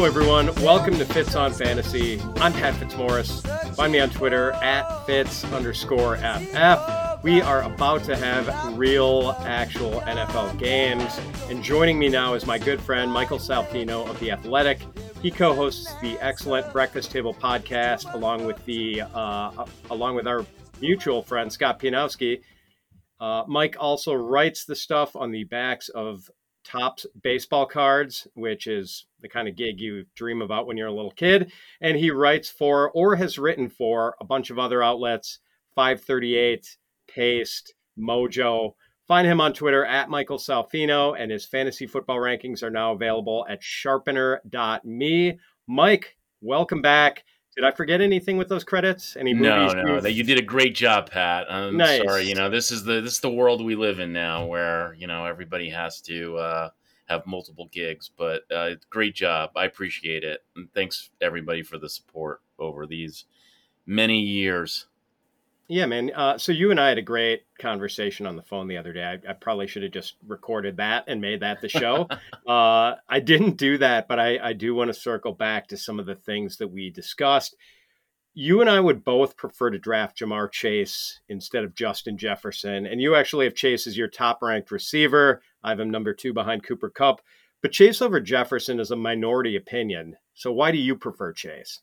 Hello, everyone. Welcome to Fitz on Fantasy. I'm Pat Fitzmaurice. Find me on Twitter at Fitz underscore FF. We are about to have real, actual NFL games. And joining me now is my good friend, Michael Salfino of The Athletic. He co-hosts the excellent Breakfast Table podcast, along with the uh, along with our mutual friend Scott Pianowski. Uh, Mike also writes the stuff on the backs of Topps baseball cards, which is the kind of gig you dream about when you're a little kid. And he writes for or has written for a bunch of other outlets 538, Paste, Mojo. Find him on Twitter at Michael Salfino, and his fantasy football rankings are now available at sharpener.me. Mike, welcome back. Did I forget anything with those credits? Any movies? No, no. That you did a great job, Pat. I'm nice. sorry. You know, this is the this is the world we live in now, where you know everybody has to uh, have multiple gigs. But uh, great job. I appreciate it, and thanks everybody for the support over these many years. Yeah, man. Uh, so you and I had a great conversation on the phone the other day. I, I probably should have just recorded that and made that the show. uh, I didn't do that, but I, I do want to circle back to some of the things that we discussed. You and I would both prefer to draft Ja'Marr Chase instead of Justin Jefferson. And you actually have Chase as your top ranked receiver. I have him number two behind Cooper Kupp. But Chase over Jefferson is a minority opinion. So why do you prefer Chase?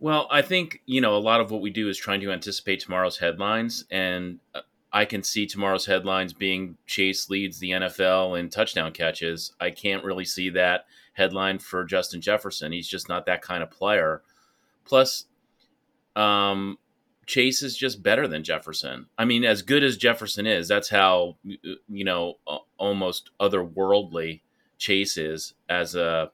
Well, I think, you know, a lot of what we do is trying to anticipate tomorrow's headlines. And uh, I can see tomorrow's headlines being Chase leads the NFL in touchdown catches. I can't really see that headline for Justin Jefferson. He's just not that kind of player. Plus, um, Chase is just better than Jefferson. I mean, as good as Jefferson is, that's how, you know, almost otherworldly Chase is as a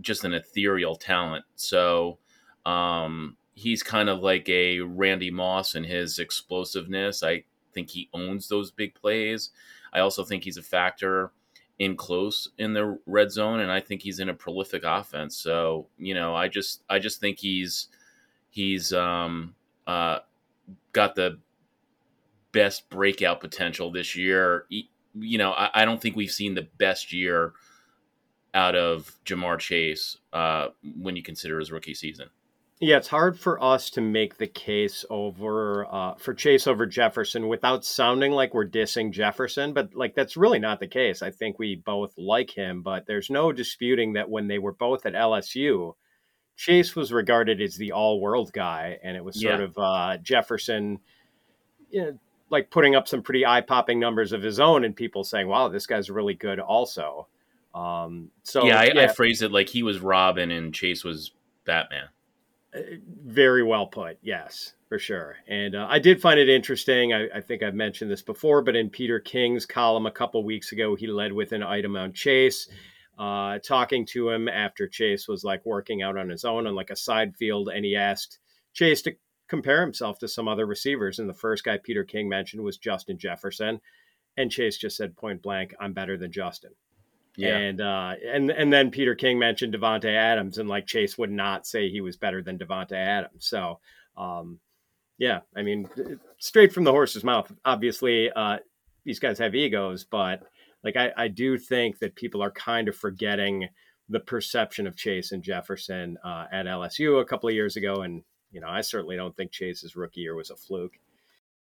just an ethereal talent. So, um, he's kind of like a Randy Moss in his explosiveness. I think he owns those big plays. I also think he's a factor in close in the red zone, and I think he's in a prolific offense. So you know, I just I just think he's he's um, uh, got the best breakout potential this year. You know, I, I, don't think we've seen the best year out of Ja'Marr Chase uh, when you consider his rookie season. Yeah, it's hard for us to make the case over uh, for Chase over Jefferson without sounding like we're dissing Jefferson, but like that's really not the case. I think we both like him, but there's no disputing that when they were both at LSU, Chase was regarded as the all-world guy, and it was sort yeah. of uh, Jefferson, you know, like putting up some pretty eye-popping numbers of his own, and people saying, "Wow, this guy's really good." Also, um, so yeah I, yeah, I phrased it like he was Robin and Chase was Batman. Very well put. Yes, for sure. And uh, I did find it interesting. I, I, think I've mentioned this before, but in Peter King's column a couple weeks ago, he led with an item on Chase, uh, talking to him after Chase was like working out on his own on like a side field, and he asked Chase to compare himself to some other receivers. And the first guy Peter King mentioned was Justin Jefferson, and Chase just said point blank, "I'm better than Justin." Yeah. And uh, and and then Peter King mentioned Davante Adams, and like Chase would not say he was better than Davante Adams. So, um, yeah, I mean, straight from the horse's mouth. Obviously, uh, these guys have egos, but like I, I do think that people are kind of forgetting the perception of Chase and Jefferson uh, at LSU a couple of years ago, and you know, I certainly don't think Chase's rookie year was a fluke.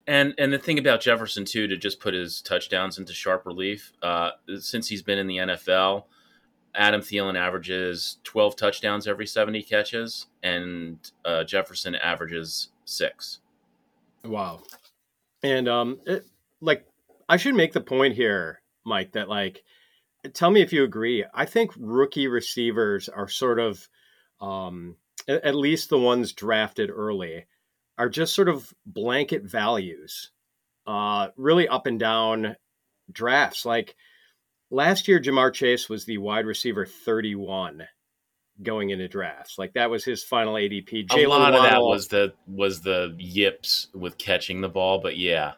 And and the thing about Jefferson too, to just put his touchdowns into sharp relief, uh, since he's been in the NFL, Adam Thielen averages 12 touchdowns every 70 catches, and uh, Jefferson averages six. Wow. And um, it, like I should make the point here, Mike, that like, tell me if you agree. I think rookie receivers are sort of, um, at least the ones drafted early are just sort of blanket values, uh, really up and down drafts. Like last year, Ja'Marr Chase was the wide receiver 31 going into drafts. Like that was his final ADP. Jaylen a lot Waddle, of that was the was the yips with catching the ball, but yeah.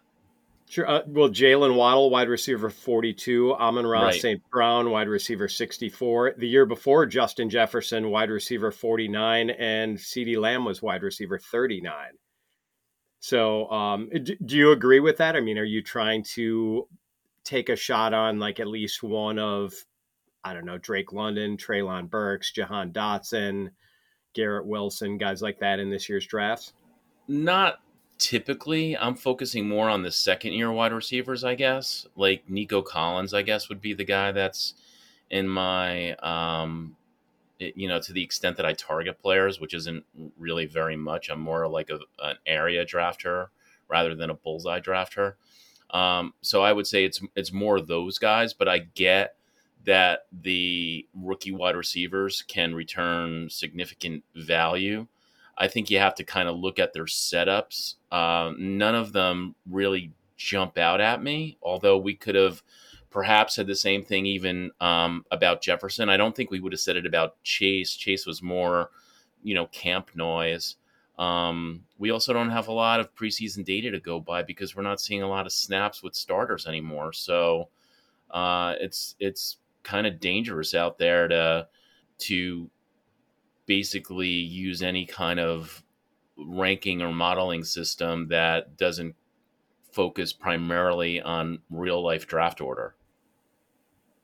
Sure. Uh, well, Jaylen Waddle, wide receiver 42. Amon Ross right. St. Brown, wide receiver 64. The year before, Justin Jefferson, wide receiver 49. And CeeDee Lamb was wide receiver 39. So, um, do you agree with that? I mean, are you trying to take a shot on like at least one of I don't know, Drake London, Treylon Burks, Jahan Dotson, Garrett Wilson, guys like that in this year's drafts? Not typically. I'm focusing more on the second year wide receivers, I guess. Like Nico Collins, I guess, would be the guy that's in my, um, you know, to the extent that I target players, which isn't really very much. I'm more like a, an area drafter rather than a bullseye drafter. Um, so I would say it's it's more those guys, but I get that the rookie wide receivers can return significant value. I think you have to kind of look at their setups. Uh, none of them really jump out at me, although we could have perhaps said the same thing even um, about Jefferson. I don't think we would have said it about Chase. Chase was more, you know, camp noise. Um, we also don't have a lot of preseason data to go by because we're not seeing a lot of snaps with starters anymore. So uh, it's it's kind of dangerous out there to to basically use any kind of ranking or modeling system that doesn't focus primarily on real life draft order.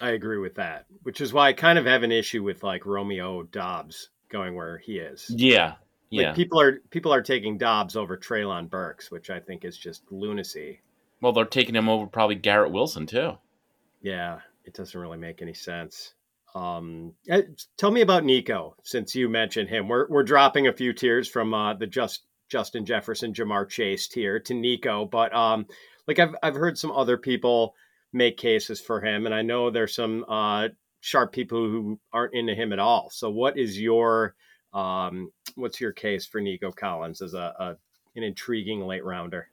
I agree with that, which is why I kind of have an issue with like Romeo Doubs going where he is. Yeah, like yeah. people are people are taking Doubs over Treylon Burks, which I think is just lunacy. Well, they're taking him over probably Garrett Wilson too. Yeah, it doesn't really make any sense. Um, eh, tell me about Nico, since you mentioned him. We're we're dropping a few tiers from uh, the just Justin Jefferson, Ja'Marr Chase tier to Nico, but um, like I've I've heard some other people make cases for him, and I know there's some uh, sharp people who aren't into him at all. So, what is your um, what's your case for Nico Collins as a, a an intriguing late rounder?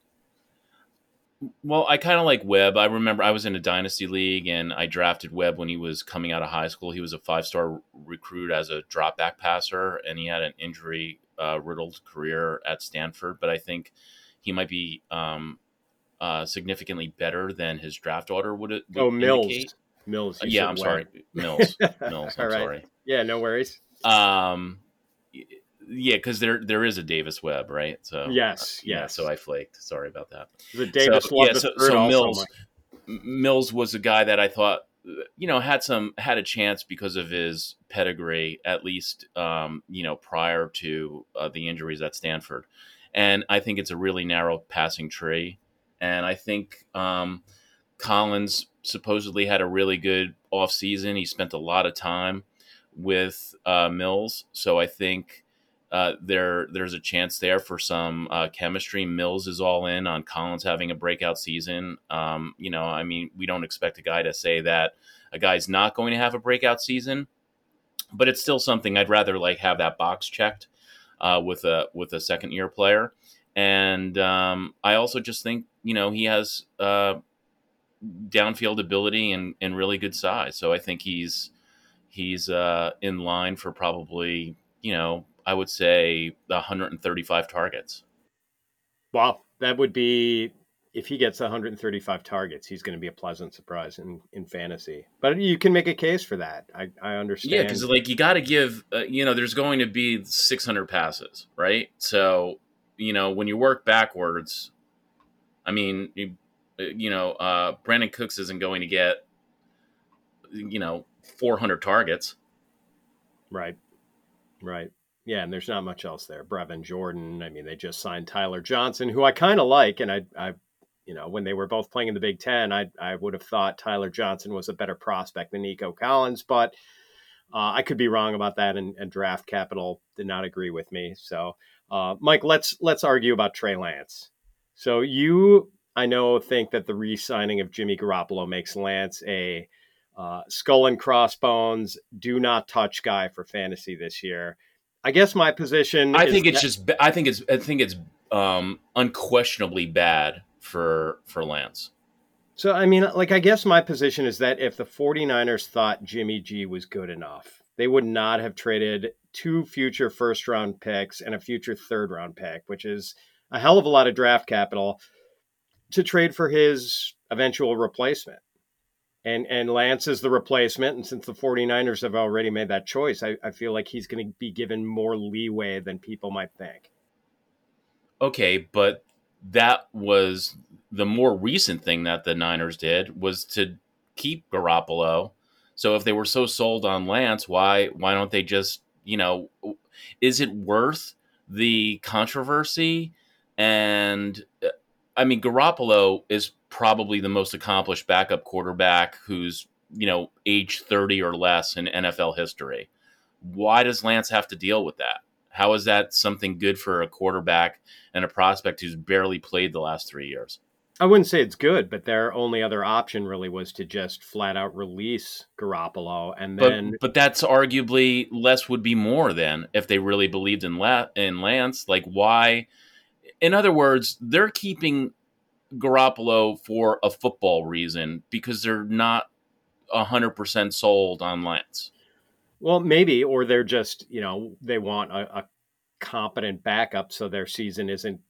Well, I kind of like Webb. I remember I was in a dynasty league and I drafted Webb when he was coming out of high school. He was a five star recruit as a drop back passer, and he had an injury uh, riddled career at Stanford. But I think he might be um, uh, significantly better than his draft order would. would oh, Mills. Indicate. Mills. Uh, yeah, I'm sorry, Mills. Mills. I'm sorry. Yeah, no worries. Um, yeah, because there there is a Davis Webb, right? So yes, uh, yeah. yes. So I flaked. Sorry about that. The Davis so, yeah, so, so Mills Mills was a guy that I thought you know had some had a chance because of his pedigree, at least um, you know prior to uh, the injuries at Stanford, and I think it's a really narrow passing tree, and I think um, Collins supposedly had a really good off season. He spent a lot of time with uh, Mills, so I think uh, there there's a chance there for some uh, chemistry. Mills is all in on Collins having a breakout season. Um, you know, I mean, we don't expect a guy to say that a guy's not going to have a breakout season, but it's still something I'd rather like have that box checked uh, with a with a second year player. And um, I also just think you know he has uh, downfield ability and, and really good size. So I think he's he's uh, in line for probably you know I would say 135 targets. Wow, that would be if he gets 135 targets, he's going to be a pleasant surprise in, in fantasy. But you can make a case for that. I, I understand. Yeah, because like you got to give, uh, you know, there's going to be 600 passes, right? So you know when you work backwards, I mean, you, uh, you know, uh, Brandin Cooks isn't going to get, you know, 400 targets. Right. Right. Yeah, and there's not much else there. Brevin Jordan. I mean, they just signed Tyler Johnson, who I kind of like, and I, I, you know, when they were both playing in the Big Ten, I, I would have thought Tyler Johnson was a better prospect than Nico Collins, but uh, I could be wrong about that. And, and, Draft Capital did not agree with me. So, uh, Mike, let's let's argue about Trey Lance. So you, I know, think that the re-signing of Jimmy Garoppolo makes Lance a uh, skull and crossbones, do not touch guy for fantasy this year. I guess my position. I think it's that- just. I think it's. I think it's um, unquestionably bad for for Lance. So I mean, like I guess my position is that if the 49ers thought Jimmy G was good enough, they would not have traded two future first round picks and a future third round pick, which is a hell of a lot of draft capital to trade for his eventual replacement and and Lance is the replacement. And since the 49ers have already made that choice, I, I feel like he's going to be given more leeway than people might think. Okay, but that was the more recent thing that the Niners did was to keep Garoppolo So if they were so sold on Lance, why why don't they just you know? Is it worth the controversy? And uh, I mean, Garoppolo is probably the most accomplished backup quarterback who's you know age thirty or less in NFL history. Why does Lance have to deal with that? How is that something good for a quarterback and a prospect who's barely played the last three years? I wouldn't say it's good, but their only other option really was to just flat out release Garoppolo, and then. But, but that's arguably less would be more than if they really believed in La- in Lance. Like why? In other words, they're keeping Garoppolo for a football reason because they're not hundred percent sold on Lance. Well, maybe, or they're just you know they want a, a competent backup so their season isn't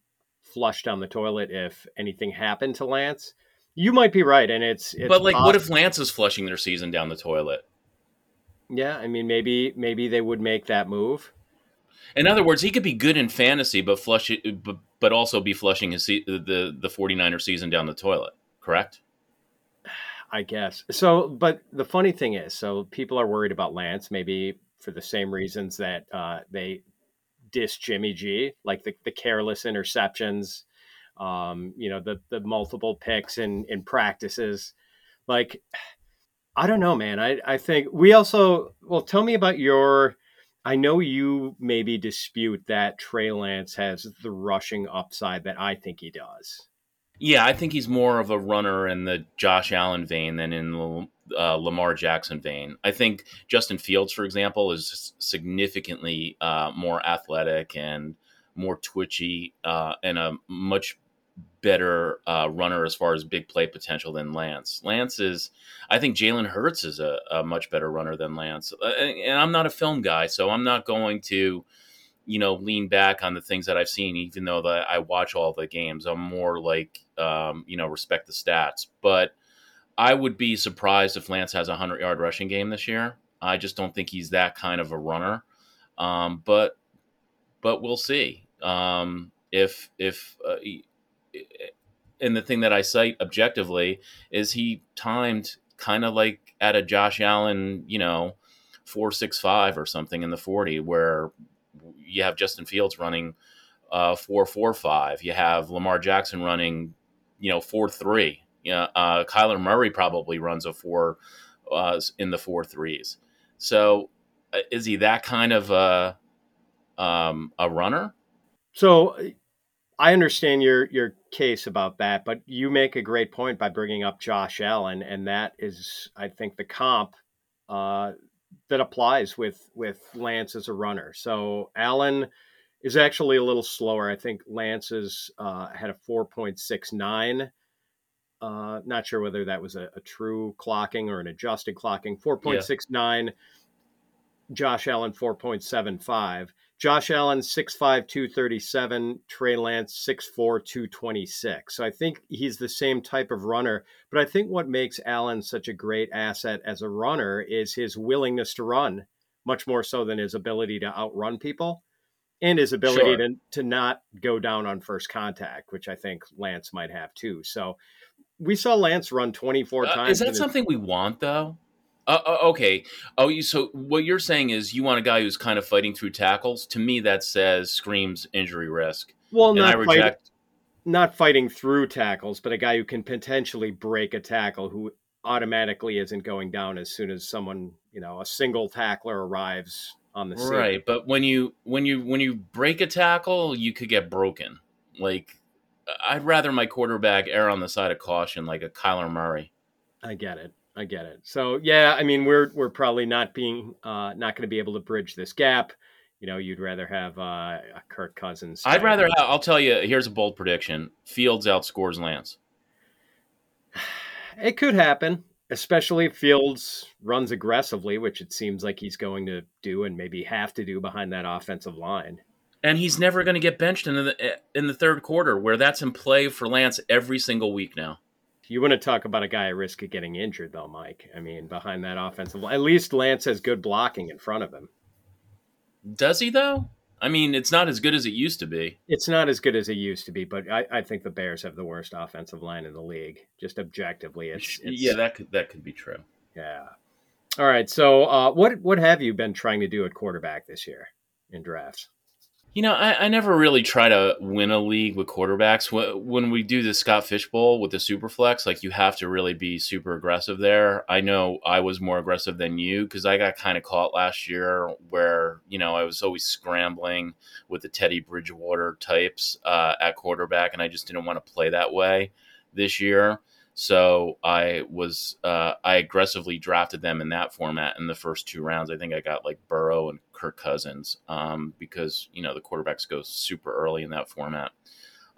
flushed down the toilet if anything happened to Lance. You might be right, and it's, it's but like, possible. what if Lance is flushing their season down the toilet? Yeah, I mean, maybe maybe they would make that move. In other words, he could be good in fantasy, but flush it, but, but also be flushing his the the 49er season down the toilet. Correct? I guess so. But the funny thing is, so people are worried about Lance, maybe for the same reasons that uh, they diss Jimmy G, like the, the careless interceptions, um, you know, the the multiple picks in in practices. Like, I don't know, man. I I think we also well, tell me about your. I know you maybe dispute that Trey Lance has the rushing upside that I think he does. Yeah, I think he's more of a runner in the Josh Allen vein than in the uh, Lamar Jackson vein. I think Justin Fields, for example, is significantly uh, more athletic and more twitchy uh, and a much better uh, runner as far as big play potential than Lance. Lance is, I think Jalen Hurts is a, a, much better runner than Lance. Uh, and I'm not a film guy, so I'm not going to you know, lean back on the things that I've seen, even though that I watch all the games. I'm more like, um, you know, respect the stats. But I would be surprised if Lance has a hundred yard rushing game this year. I just don't think he's that kind of a runner. Um, but but we'll see. Um, if if uh, and the thing that I cite objectively is he timed kind of like at a Josh Allen, you know, four six five or something in the forty, where you have Justin Fields running uh, four four five. You have Lamar Jackson running, you know, four three. Yeah, uh, Kyler Murray probably runs a four uh, in the four threes. So, uh, is he that kind of a um, a runner? So, I understand your your case about that, but you make a great point by bringing up Josh Allen, and that is, I think, the comp uh, that applies with with Lance as a runner. So Allen is actually a little slower. I think Lance is uh, had a four point six nine. Uh, not sure whether that was a, a, true clocking or an adjusted clocking. Four point six nine. Josh Allen four point seven five. Josh Allen, 6'5, 237. Trey Lance, 6'4, 226. So I think he's the same type of runner. But I think what makes Allen such a great asset as a runner is his willingness to run, much more so than his ability to outrun people and his ability sure. to, to not go down on first contact, which I think Lance might have too. So we saw Lance run 24 uh, times. Is that something we want, though? Uh, uh, okay. Oh, so what you're saying is you want a guy who's kind of fighting through tackles. To me, that says screams injury risk. Well, not reject... fight, not fighting through tackles, but a guy who can potentially break a tackle who automatically isn't going down as soon as someone, you know, a single tackler arrives on the scene. Right, but when you when you when you break a tackle, you could get broken. Like I'd rather my quarterback err on the side of caution, like a Kyler Murray. I get it. I get it. So yeah, I mean, we're we're probably not being uh, not going to be able to bridge this gap. You know, you'd rather have uh, Kirk Cousins. I'd rather. Have, I'll tell you. Here's a bold prediction: Fields outscores Lance. It could happen, especially if Fields runs aggressively, which it seems like he's going to do and maybe have to do behind that offensive line. And he's never going to get benched in the in the third quarter, where that's in play for Lance every single week now. You want to talk about a guy at risk of getting injured, though, Mike. I mean, behind that offensive line, at least Lance has good blocking in front of him. Does he, though? I mean, it's not as good as it used to be. It's not as good as it used to be, but I, I think the Bears have the worst offensive line in the league. Just objectively, it's, it's yeah, that could that could be true. Yeah. All right. So, uh, what what have you been trying to do at quarterback this year in drafts? You know, I, I, never really try to win a league with quarterbacks. When we do the Scott Fish Bowl with the Superflex, like you have to really be super aggressive there. I know I was more aggressive than you because I got kind of caught last year where, you know, I was always scrambling with the Teddy Bridgewater types uh, at quarterback, and I just didn't want to play that way this year. So I was uh, I aggressively drafted them in that format in the first two rounds. I think I got like Burrow and Kirk Cousins um, because you know the quarterbacks go super early in that format,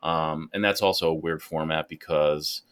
um, and that's also a weird format because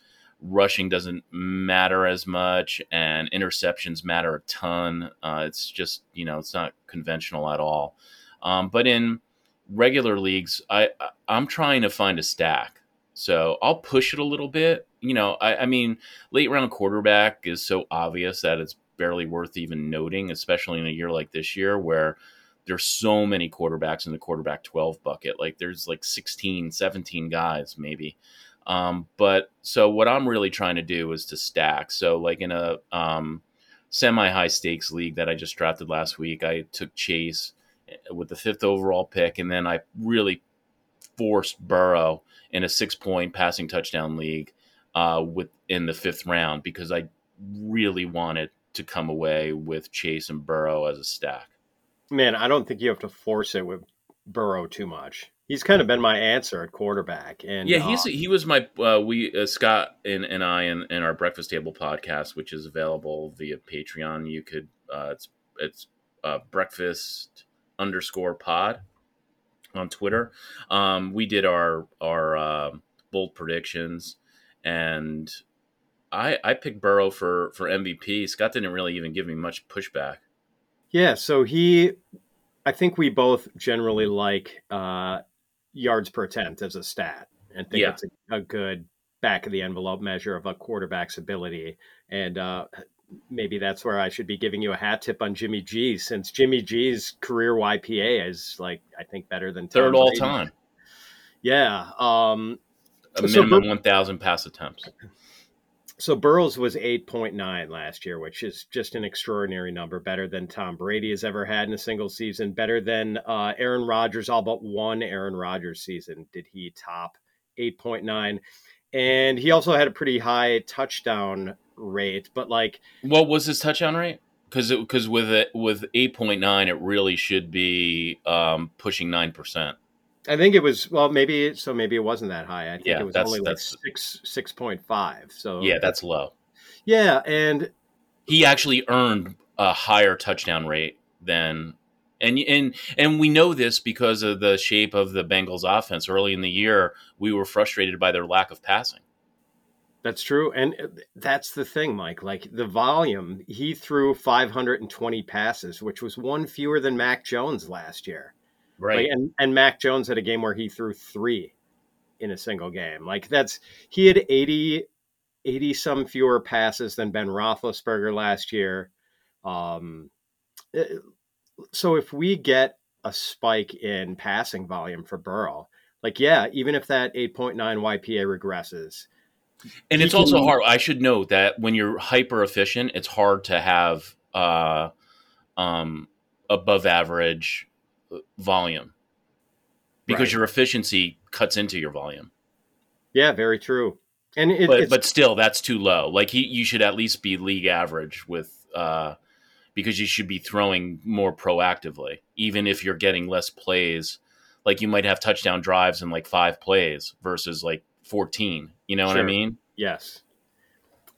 rushing doesn't matter as much and interceptions matter a ton. Uh, it's just you know it's not conventional at all. Um, but in regular leagues, I I'm trying to find a stack. So I'll push it a little bit. You know, I, I mean, late round quarterback is so obvious that it's barely worth even noting, especially in a year like this year where there's so many quarterbacks in the quarterback 12 bucket. Like there's like 16, 17 guys maybe. Um, but so what I'm really trying to do is to stack. So like in a um, semi high stakes league that I just drafted last week, I took Chase eh, with the fifth overall pick, and then I really forced Burrow in a six point passing touchdown league uh, the fifth round because I really wanted to come away with Chase and Burrow as a stack. Man, I don't think you have to force it with Burrow too much. He's kind of been my answer at quarterback, and yeah, he's uh, he was my uh, we uh, Scott and, and I in, in our breakfast table podcast, which is available via Patreon. You could uh, it's it's uh, breakfast underscore pod on Twitter. Um, we did our our uh, bold predictions, and I I picked Burrow for for MVP. Scott didn't really even give me much pushback. Yeah, so he, I think we both generally like uh, yards per attempt as a stat, and think yeah. it's a, a, good back of the envelope measure of a quarterback's ability. And uh, maybe that's where I should be giving you a hat tip on Jimmy G, since Jimmy G's career YPA is like I think better than third all time. Yeah, um, a minimum so one thousand pass attempts. So Burrows was eight point nine last year, which is just an extraordinary number, better than Tom Brady has ever had in a single season, better than uh, Aaron Rodgers. All but one Aaron Rodgers season did he top eight point nine, and he also had a pretty high touchdown rate, but like what was his touchdown rate? Because because with it with eight point nine, it really should be um, pushing nine percent. I think it was well, maybe so. Maybe it wasn't that high. I think yeah, it was only like six six point five. So yeah, that's low. Yeah, and he actually earned a higher touchdown rate than and and and we know this because of the shape of the Bengals offense. Early in the year, we were frustrated by their lack of passing. That's true. And uh, that's the thing, Mike. Like the volume, he threw 520 passes, which was one fewer than Mac Jones last year. Right. Like, and, and Mac Jones had a game where he threw three in a single game. Like that's, he had 80, 80 some fewer passes than Ben Roethlisberger last year. Um, uh, so if we get a spike in passing volume for Burrow, like, yeah, even if that 8.9 YPA regresses, and it's also hard. I should note that when you're hyper efficient, it's hard to have uh, um, above average volume because right. your efficiency cuts into your volume. Yeah, very true. And it, but but still, that's too low. Like he, you should at least be league average with uh, because you should be throwing more proactively, even if you're getting less plays. Like you might have touchdown drives in like five plays versus like 14. You know sure. what I mean? Yes.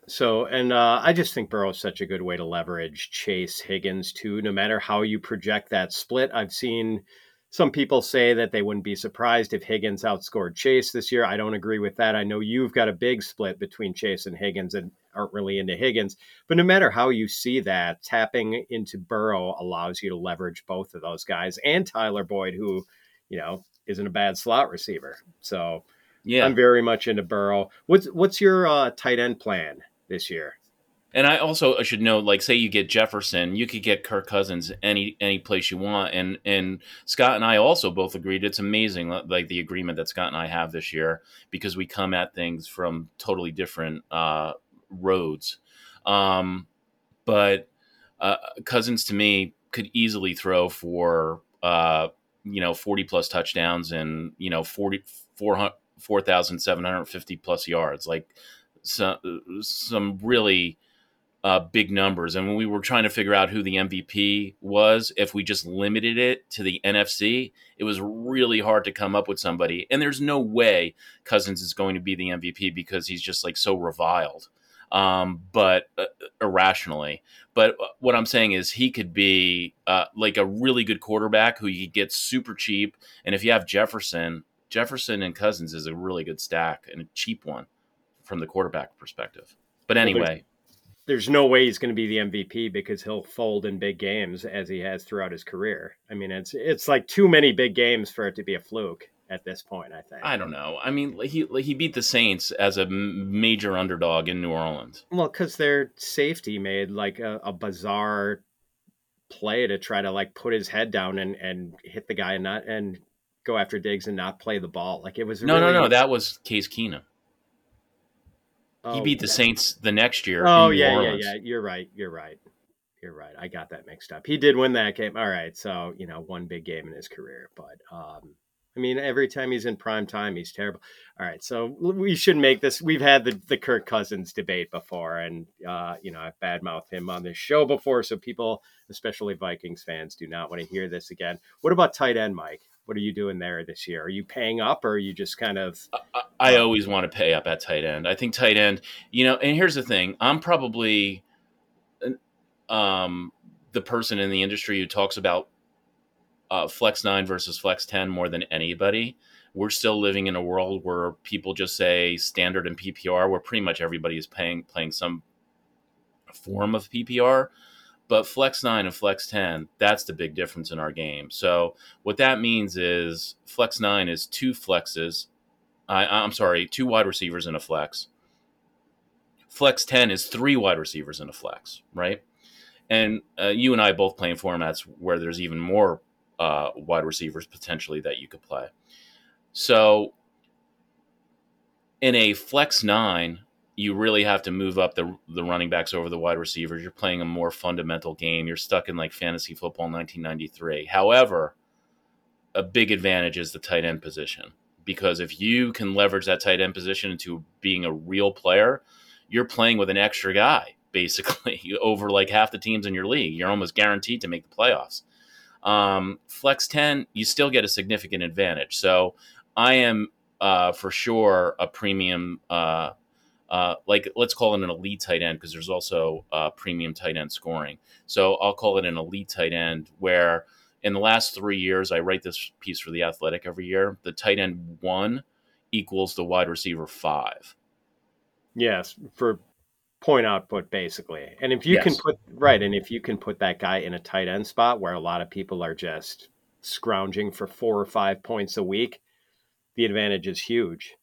So, and uh, I just think Burrow is such a good way to leverage Chase Higgins too. No matter how you project that split, I've seen some people say that they wouldn't be surprised if Higgins outscored Chase this year. I don't agree with that. I know you've got a big split between Chase and Higgins and aren't really into Higgins. But no matter how you see that, tapping into Burrow allows you to leverage both of those guys and Tyler Boyd, who, you know, isn't a bad slot receiver. So yeah, I'm very much into Burrow. What's what's your uh, tight end plan this year? And I also I should note, like, say you get Jefferson, you could get Kirk Cousins any any place you want. And and Scott and I also both agreed it's amazing, like the agreement that Scott and I have this year because we come at things from totally different uh, roads. Um, but uh, Cousins to me could easily throw for uh, you know 40 plus touchdowns and you know 40 4,750 plus yards like some some really uh, big numbers. And when we were trying to figure out who the MVP was, if we just limited it to the NFC, it was really hard to come up with somebody. And there's no way Cousins is going to be the MVP because he's just like so reviled, um, but uh, irrationally. But uh, what I'm saying is he could be uh, like a really good quarterback who you get super cheap. And if you have Jefferson, Jefferson and Cousins is a really good stack and a cheap one from the quarterback perspective. But anyway there's no way he's going to be the MVP because he'll fold in big games as he has throughout his career. I mean, it's it's like too many big games for it to be a fluke at this point. I think. I don't know. I mean, he he beat the Saints as a major underdog in New Orleans. Well, because their safety made like a, a, bizarre play to try to like put his head down and and hit the guy and not and go after Diggs and not play the ball. Like it was no, really... no, no. That was Case Keenum. Oh, he beat the Saints the next year. Oh yeah, yeah, yeah. You're right. You're right. You're right. I got that mixed up. He did win that game. All right. So you know, one big game in his career, but um, I mean, every time he's in prime time, he's terrible. All right, so we should make this. We've had the, the Kirk Cousins debate before, and uh, you know I've badmouthed him on this show before, so people, especially Vikings fans, do not want to hear this again. What about tight end, Mike? What are you doing there this year? Are you paying up, or are you just kind of? I, I always want to pay up at tight end. I think tight end. You know, and here's the thing: I'm probably um, the person in the industry who talks about uh, Flex 9 versus Flex 10 more than anybody. We're still living in a world where people just say standard and PPR, where pretty much everybody is paying, playing some form of PPR. But Flex 9 and Flex 10, that's the big difference in our game. So, what that means is Flex 9 is two flexes. I, I'm sorry, two wide receivers in a flex. Flex 10 is three wide receivers in a flex, right? And uh, you and I both play in formats where there's even more uh, wide receivers potentially that you could play. So in a flex nine, you really have to move up the the running backs over the wide receivers. You're playing a more fundamental game. You're stuck in like fantasy football 1993. However, a big advantage is the tight end position because if you can leverage that tight end position into being a real player, you're playing with an extra guy basically over like half the teams in your league. You're almost guaranteed to make the playoffs. Um, Flex 10, you still get a significant advantage. So I am uh, for sure a premium, uh, uh, like let's call it an elite tight end because there's also uh, premium tight end scoring. So I'll call it an elite tight end where in the last three years, I write this piece for the Athletic every year. The tight end one equals the wide receiver five. Yes, for point output basically. And if you yes. can put right, and if you can put that guy in a tight end spot where a lot of people are just scrounging for four or five points a week, the advantage is huge.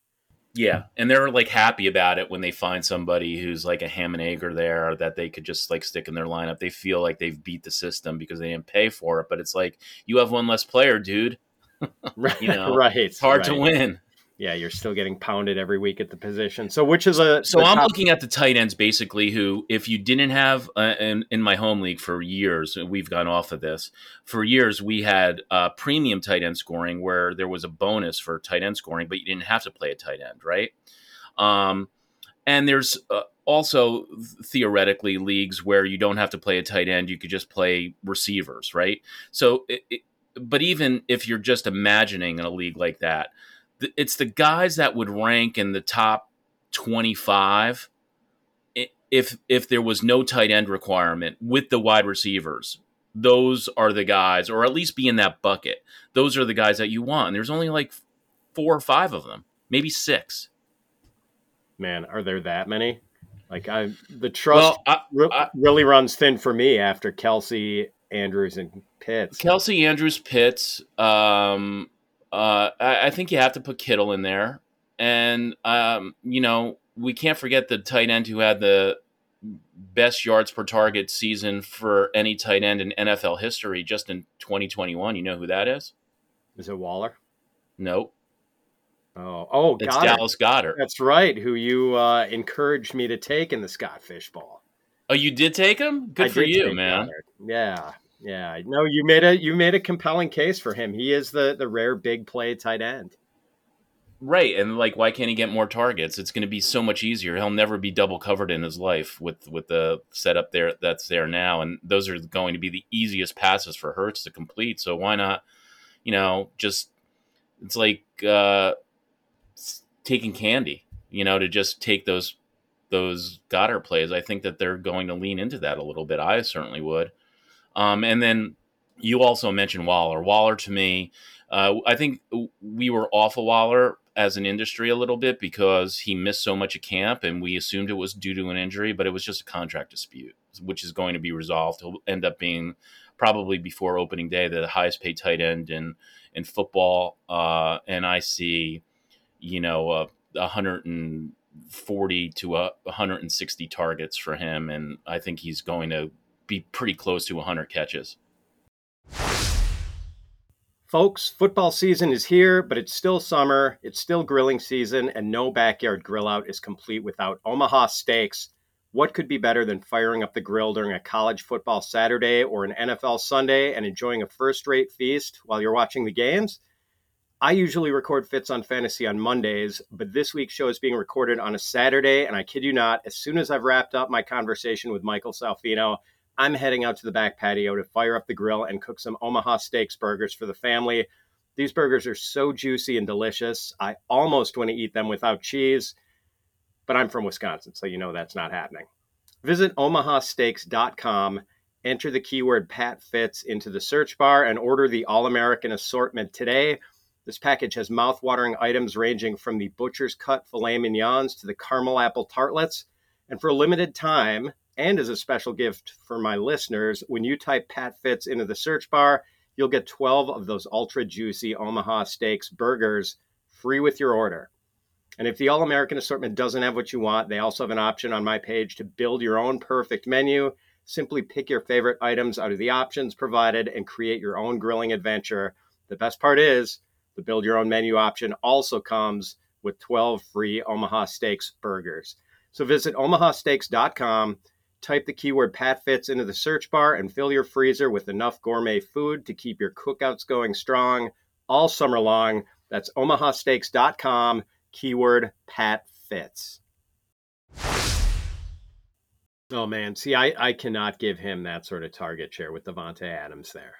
Yeah, and they're like happy about it when they find somebody who's like a ham and egg or there that they could just like stick in their lineup. They feel like they've beat the system because they didn't pay for it. But it's like you have one less player, dude. right, you know, right. It's hard right. to win yeah, you're still getting pounded every week at the position. So which is a so I'm top- looking at the tight ends basically who if you didn't have uh, in, in my home league for years we've gone off of this for years we had uh, premium tight end scoring where there was a bonus for tight end scoring but you didn't have to play a tight end right um, and there's uh, also theoretically leagues where you don't have to play a tight end you could just play receivers right so it, it, but even if you're just imagining in a league like that it's the guys that would rank in the top 25 if if there was no tight end requirement with the wide receivers. Those are the guys or at least be in that bucket. Those are the guys that you want and there's only like four or five of them maybe six. Man are there that many? Like i the trust well, I, re- I, really runs thin for me after Kelce andrews and pitts. Kelsey andrews pitts um uh, I, I, think you have to put Kittle in there, and um, you know we can't forget the tight end who had the best yards per target season for any tight end in NFL history just in 2021. You know who that is? Is it Waller? Nope. Oh, oh, it's Dallas Goedert. That's right. Who you uh, encouraged me to take in the Scott Fish Bowl. Oh, you did take him? Good I for you, man. Goedert. Yeah, yeah. No, you made a you made a compelling case for him. He is the the rare big play tight end. Right, and like, why can't he get more targets? It's going to be so much easier. He'll never be double covered in his life with with the setup there that's there now, and those are going to be the easiest passes for Hurts to complete. So why not, you know, just it's like uh, taking candy, you know, to just take those those Goedert plays. I think that they're going to lean into that a little bit. I certainly would. Um, and then you also mentioned Waller. Waller to me, uh, I think we were off of Waller as an industry a little bit because he missed so much of camp and we assumed it was due to an injury, but it was just a contract dispute, which is going to be resolved. He'll end up being probably before opening day the highest paid tight end in in football. Uh, and I see, you know, uh, 140 to uh, 160 targets for him, and I think he's going to be pretty close to 100 catches. Folks, football season is here, but it's still summer, it's still grilling season, and no backyard grill out is complete without Omaha Steaks. What could be better than firing up the grill during a college football Saturday or an NFL Sunday and enjoying a first rate feast while you're watching the games? I usually record Fitz on Fantasy on Mondays, but this week's show is being recorded on a Saturday, and I kid you not, as soon as I've wrapped up my conversation with Michael Salfino, I'm heading out to the back patio to fire up the grill and cook some Omaha Steaks burgers for the family. These burgers are so juicy and delicious. I almost want to eat them without cheese, but I'm from Wisconsin, so you know that's not happening. Visit omahasteaks.com, enter the keyword Pat Fits into the search bar, and order the All American assortment today. This package has mouth-watering items ranging from the butcher's cut filet mignons to the caramel apple tartlets. And for a limited time, and as a special gift for my listeners, when you type Pat Fits into the search bar, you'll get 12 of those ultra juicy Omaha Steaks burgers free with your order. And if the All American assortment doesn't have what you want, they also have an option on my page to build your own perfect menu. Simply pick your favorite items out of the options provided and create your own grilling adventure. The best part is, the build your own menu option also comes with 12 free Omaha Steaks burgers. So visit omahasteaks.com Type the keyword Pat Fits into the search bar and fill your freezer with enough gourmet food to keep your cookouts going strong all summer long. That's omahasteaks.com, keyword Pat Fits. Oh man, see, I, I cannot give him that sort of target share with Davante Adams there.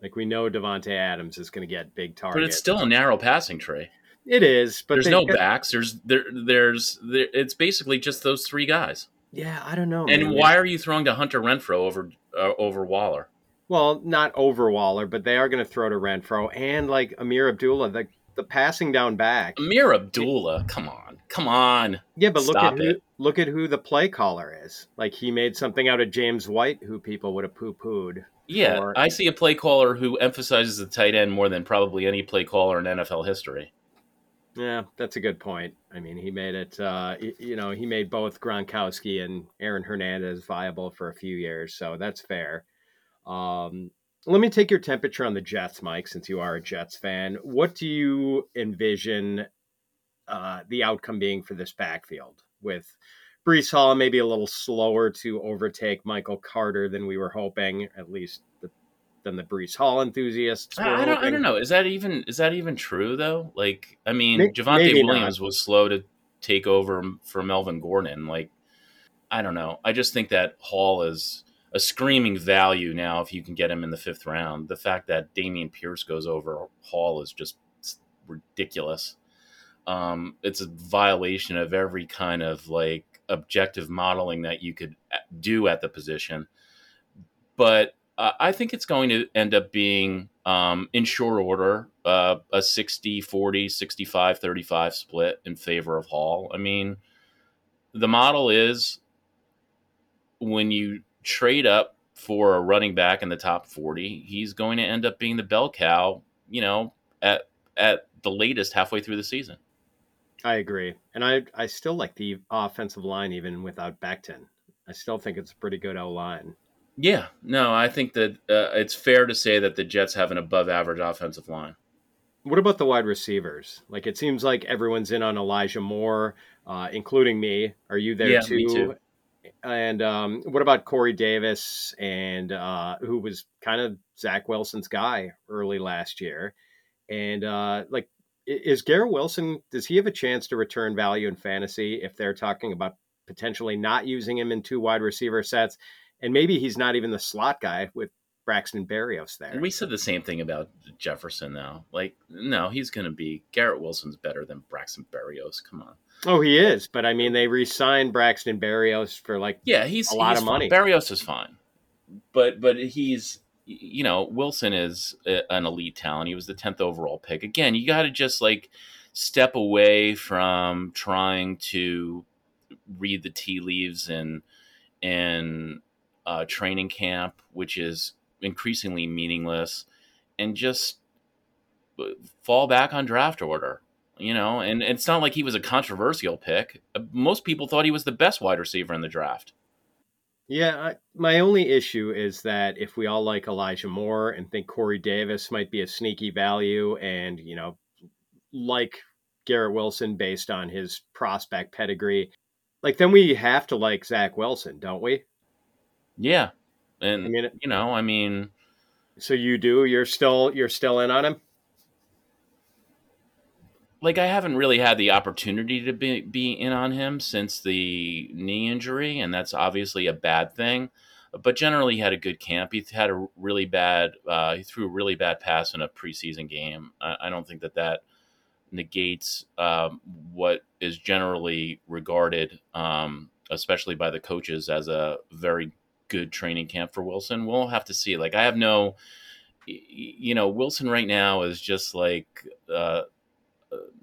Like we know Davante Adams is going to get big targets, but it's still a narrow passing tree. It is, but there's no backs. There's there there's there, it's basically just those three guys. Yeah, I don't know. And man. why are you throwing to Hunter Renfrow over uh, over Waller? Well, not over Waller, but they are going to throw to Renfrow and like Ameer Abdullah, the the passing down back. Ameer Abdullah, come on, come on. Yeah, but look Stop at who, it. look at who the play caller is. Like he made something out of James White, who people would have poo pooed. Yeah, Or- I see a play caller who emphasizes the tight end more than probably any play caller in NFL history. Yeah, that's a good point. I mean, he made it. Uh, you know, he made both Gronkowski and Aaron Hernandez viable for a few years, so that's fair. Um, let me take your temperature on the Jets, Mike, since you are a Jets fan. What do you envision uh, the outcome being for this backfield with Breece Hall maybe a little slower to overtake Michael Carter than we were hoping, at least than the Breece Hall enthusiasts. Were I, I don't. I don't know. Is that even is that even true though? Like, I mean, May- Javonte maybe Williams was slow to take over for Melvin Gordon. Like, I don't know. I just think that Hall is a screaming value now if you can get him in the fifth round. The fact that Dameon Pierce goes over Hall is just ridiculous. Um, it's a violation of every kind of like objective modeling that you could do at the position. But uh, I think it's going to end up being um, in short order uh, a 60 40, 65 35 split in favor of Hall. I mean, the model is when you trade up for a running back in the top 40, he's going to end up being the bell cow, you know, at at the latest halfway through the season. I agree, and I I still like the offensive line even without Becton. I still think it's a pretty good O line. Yeah, no, I think that uh, it's fair to say that the Jets have an above average offensive line. What about the wide receivers? Like it seems like everyone's in on Elijah Moore, uh, including me. Are you there Yeah, too? too. And um, what about Corey Davis, and uh, who was kind of Zach Wilson's guy early last year? And uh, like, is Garrett Wilson? Does he have a chance to return value in fantasy if they're talking about potentially not using him in two wide receiver sets? And maybe he's not even the slot guy with Braxton Berrios there. We said the same thing about Jefferson, though. Like, no, he's going to be Garrett Wilson's better than Braxton Berrios. Come on. Oh, he is, but I mean, they re-signed Braxton Berrios for like yeah, he's a lot he's of money. Fine. Berrios is fine, but but he's you know Wilson is a, an elite talent. He was the tenth overall pick. Again, you got to just like step away from trying to read the tea leaves and and uh, training camp, which is increasingly meaningless, and just uh, fall back on draft order you know, and it's not like he was a controversial pick. Uh, most people thought he was the best wide receiver in the draft. Yeah, I, my only issue is that if we all like Elijah Moore and think Corey Davis might be a sneaky value, and you know, like Garrett Wilson based on his prospect pedigree, like then we have to like Zach Wilson, don't we? Yeah, and I mean, you know, I mean, so you do? You're still you're still in on him? like I haven't really had the opportunity to be be in on him since the knee injury, and that's obviously a bad thing. But generally, he had a good camp. He had a really bad. Uh, he threw a really bad pass in a preseason game. I, I don't think that that negates um, what is generally regarded, um, especially by the coaches, as a very good training camp for Wilson. We'll have to see. Like I have no, you know, Wilson right now is just like. Uh,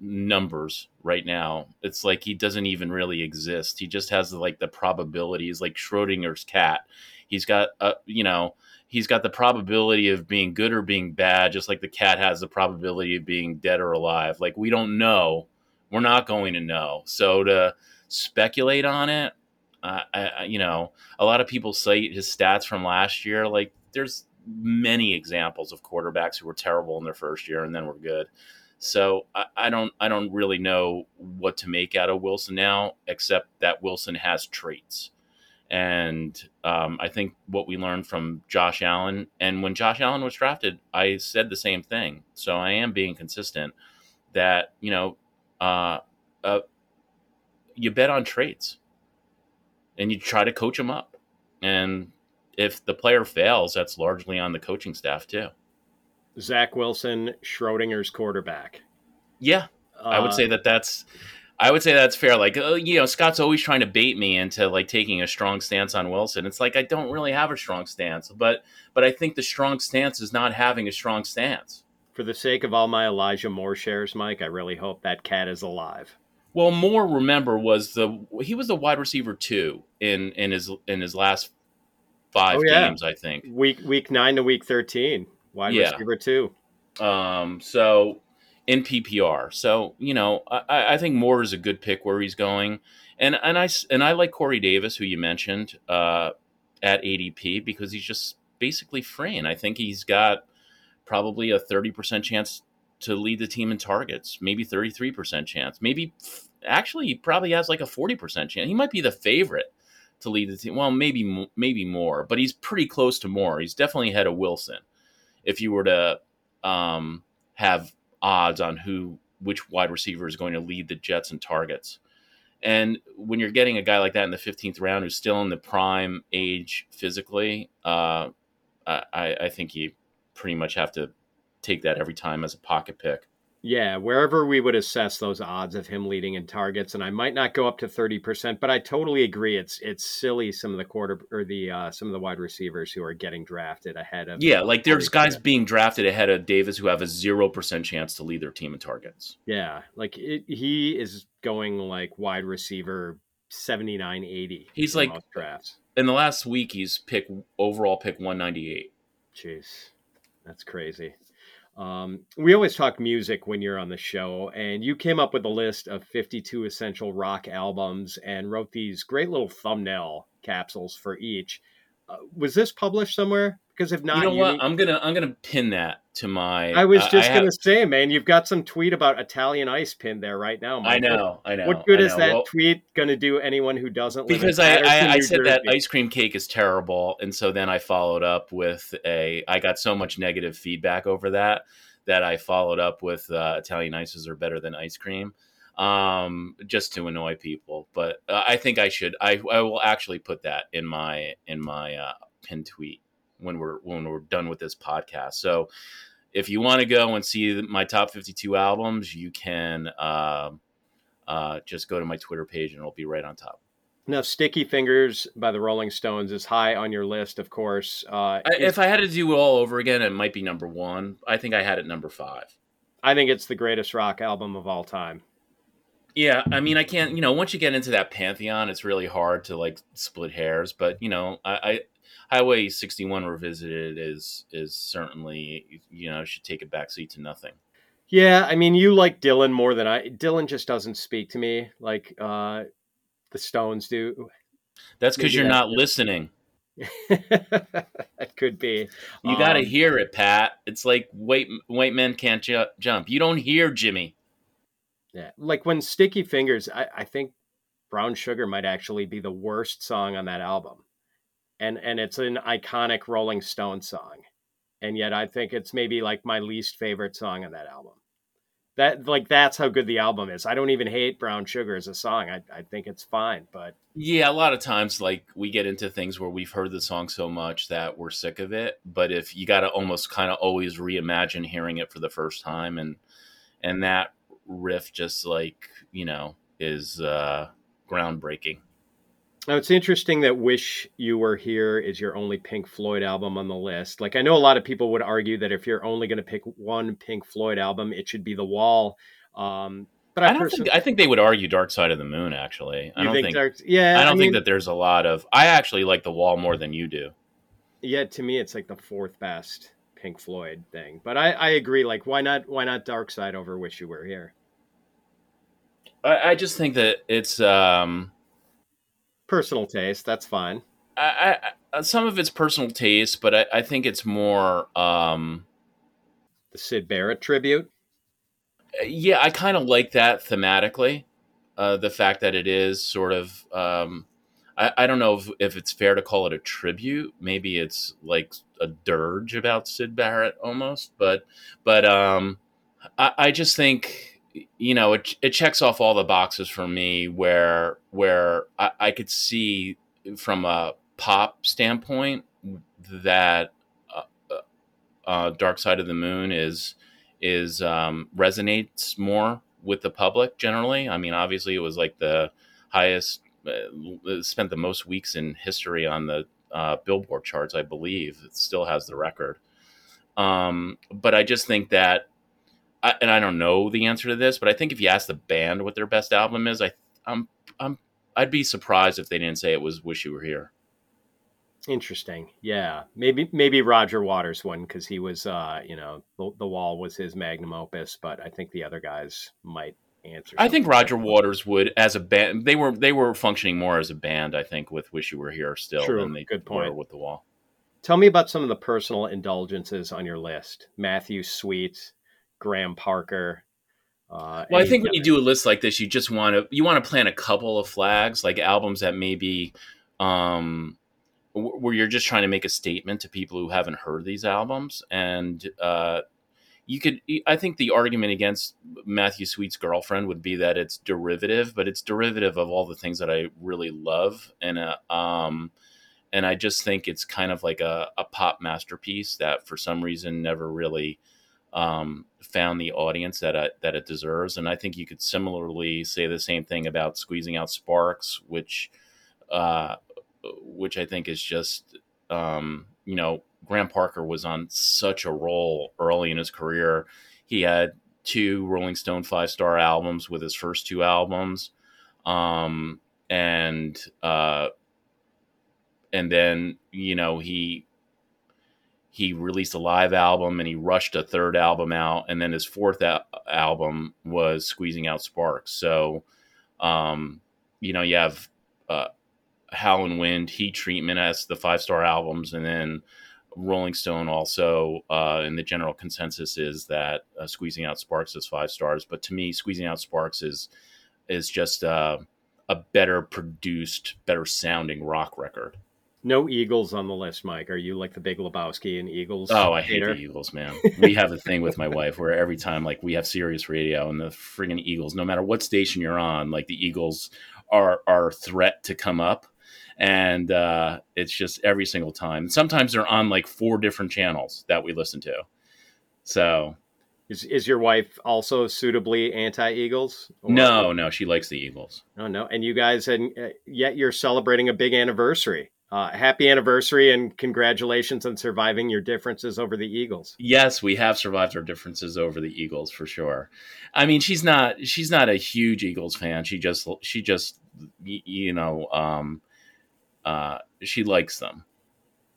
numbers right now. It's like he doesn't even really exist. He just has like the probabilities, like Schrodinger's cat. He's got a, you know, he's got the probability of being good or being bad, just like the cat has the probability of being dead or alive. Like we don't know. We're not going to know. So to speculate on it, I, you know, a lot of people cite his stats from last year. Like there's many examples of quarterbacks who were terrible in their first year and then were good. So I, I, don't I don't really know what to make out of Wilson now, except that Wilson has traits. And um, I think what we learned from Josh Allen, and when Josh Allen was drafted, I said the same thing. So I am being consistent that you know uh, uh, you bet on traits, and you try to coach them up. And if the player fails, that's largely on the coaching staff too. Zach Wilson, Schrodinger's quarterback. Yeah, uh, I would say uh, that that's. I would say that's fair. Like, uh, you know, Scott's always trying to bait me into like taking a strong stance on Wilson. It's like I don't really have a strong stance, but but I think the strong stance is not having a strong stance. For the sake of all my Elijah Moore shares, Mike, I really hope that cat is alive. Well, Moore, remember, was the he was the wide receiver two in in his in his last five oh, yeah. games, I think. Week week nine to week thirteen wide yeah. receiver too. Um, so in PPR, so you know, I, I, think Moore is a good pick where he's going, and and I and I like Corey Davis, who you mentioned uh, at ADP, because he's just basically free, and I think he's got probably a thirty percent chance to lead the team in targets, maybe thirty three percent chance, maybe actually he probably has like a forty percent chance. He might be the favorite to lead the team. Well, maybe maybe more, but he's pretty close to more. He's definitely ahead of Wilson if you were to um, have odds on who which wide receiver is going to lead the Jets in targets. And when you're getting a guy like that in the 15th round who's still in the prime age physically, uh, I, I think you pretty much have to take that every time as a pocket pick. Yeah, wherever we would assess those odds of him leading in targets, and I might not go up to thirty percent, but I totally agree. It's it's silly some of the quarter or the uh, some of the wide receivers who are getting drafted ahead of. Yeah, like there's guys being drafted ahead of Davis who have a zero percent chance to lead their team in targets. Yeah, like it, he is going like wide receiver 79, 80. He's like drafts. In the last week, he's pick overall pick one ninety eight. Jeez, that's crazy. Um, we always talk music when you're on the show, and you came up with a list of 52 essential rock albums and wrote these great little thumbnail capsules for each. Uh, was this published somewhere? Because if not, you know you what? need- I'm gonna I'm gonna pin that to my. I was uh, just I gonna have- say, man, you've got some tweet about Italian ice pinned there right now. I Mike. know, I know. What good I is that Well, tweet gonna do anyone who doesn't because I, I, I said that ice cream cake is terrible, and so then I followed up with a. I got so much negative feedback over that that I followed up with uh, Italian ices are better than ice cream, um, just to annoy people. But uh, I think I should. I, I will actually put that in my in my uh, pin tweet when we're when we're done with this podcast. So if you want to go and see my top 52 albums, you can. um uh, just go to my Twitter page and it'll be right on top. Now, "Sticky Fingers" by the Rolling Stones is high on your list, of course. Uh, I, if I had to do it all over again, it might be number one. I think I had it number five. I think it's the greatest rock album of all time. Yeah, I mean, I can't. You know, once you get into that pantheon, it's really hard to like split hairs. But you know, I, I Highway 61 revisited is is certainly you know should take a backseat to nothing. Yeah, I mean, you like Dylan more than I. Dylan just doesn't speak to me like uh, the Stones do. That's because you're that's not listening. that could be. You got to Um, hear it, Pat. It's like white white men can't ju- jump. You don't hear Jimi. Yeah, like when Sticky Fingers, I, I think Brown Sugar might actually be the worst song on that album, and and it's an iconic Rolling Stone song, and yet I think it's maybe like my least favorite song on that album. That like that's how good the album is. I don't even hate Brown Sugar as a song. I I think it's fine, but Yeah, a lot of times, like we get into things where we've heard the song so much that we're sick of it. But if you got to almost kind of always reimagine hearing it for the first time, and and that riff just like you know is uh, groundbreaking. Now it's interesting that "Wish You Were Here" is your only Pink Floyd album on the list. Like I know a lot of people would argue that if you're only going to pick one Pink Floyd album, it should be The Wall. Um, but I, I don't personally, think I think they would argue Dark Side of the Moon. Actually, I you don't think, think, Dark- yeah, I don't mean, think that there's a lot of. I actually like the Wall more than you do. Yeah, to me, it's like the fourth best Pink Floyd thing. But I, I agree. Like, why not? Why not Dark Side over Wish You Were Here? I, I just think that it's. um Personal taste, that's fine. I, I some of it's personal taste, but I, I think it's more. um The Syd Barrett tribute. yeah, I kind of like that thematically. Uh, the fact that it is sort of, um, I, I don't know if, if it's fair to call it a tribute. Maybe it's like a dirge about Syd Barrett almost, but but um, I, I just think you know it, it checks off all the boxes for me where where I, I could see from a pop standpoint that uh, uh, Dark Side of the Moon is is um, resonates more with the public generally. I mean, obviously, it was like the highest, uh, spent the most weeks in history on the uh, Billboard charts, I believe. It still has the record. Um, but I just think that, I, and I don't know the answer to this, but I think if you ask the band what their best album is, I, I'm, I'm, I'd be surprised if they didn't say it was "Wish You Were Here." Interesting. Yeah, maybe maybe Roger Waters one because he was, uh, you know, the, the Wall was his magnum opus. But I think the other guys might answer. I think Roger different. Waters would, as a band, they were they were functioning more as a band. I think with "Wish You Were Here" still True. than they Good were point. with the Wall. Tell me about some of the personal indulgences on your list. Matthew Sweet, Graham Parker. Uh, Well, I think when you do a list like this, you just want to you want to plant a couple of flags, like albums that maybe um, where you're just trying to make a statement to people who haven't heard these albums, and uh, you could. I think the argument against Matthew Sweet's girlfriend would be that it's derivative, but it's derivative of all the things that I really love, and uh, um, and I just think it's kind of like a, a pop masterpiece that for some reason never really um, found the audience that it, that it deserves. And I think you could similarly say the same thing about squeezing out sparks, which uh, which I think is just um, you know Graham Parker was on such a roll early in his career. He had two Rolling Stone five star albums with his first two albums, um, and uh, and then you know he he released a live album and he rushed a third album out and then his fourth a- album was squeezing out sparks so um you know you have uh Howlin' Wind, Heat Treatment as the five star albums, and then Rolling Stone also, uh, and the general consensus is that uh, Squeezing Out Sparks is five stars. But to me, Squeezing Out Sparks is is just uh, a better produced, better sounding rock record. No Eagles on the list, Mike. Are you like the Big Lebowski and Eagles? Oh, I hate the Eagles, man. we have a thing with my wife where every time like we have Sirius Radio and the friggin' Eagles, no matter what station you're on, like the Eagles are are threat to come up. And uh, it's just every single time. Sometimes they're on like four different channels that we listen to. So is is your wife also suitably anti-Eagles? No, no, she likes the Eagles. Oh no, and you guys, and uh, yet you're celebrating a big anniversary. Uh, happy anniversary and congratulations on surviving your differences over the Eagles. Yes, we have survived our differences over the Eagles for sure. I mean, she's not she's not a huge Eagles fan. She just she just you know um, uh, she likes them.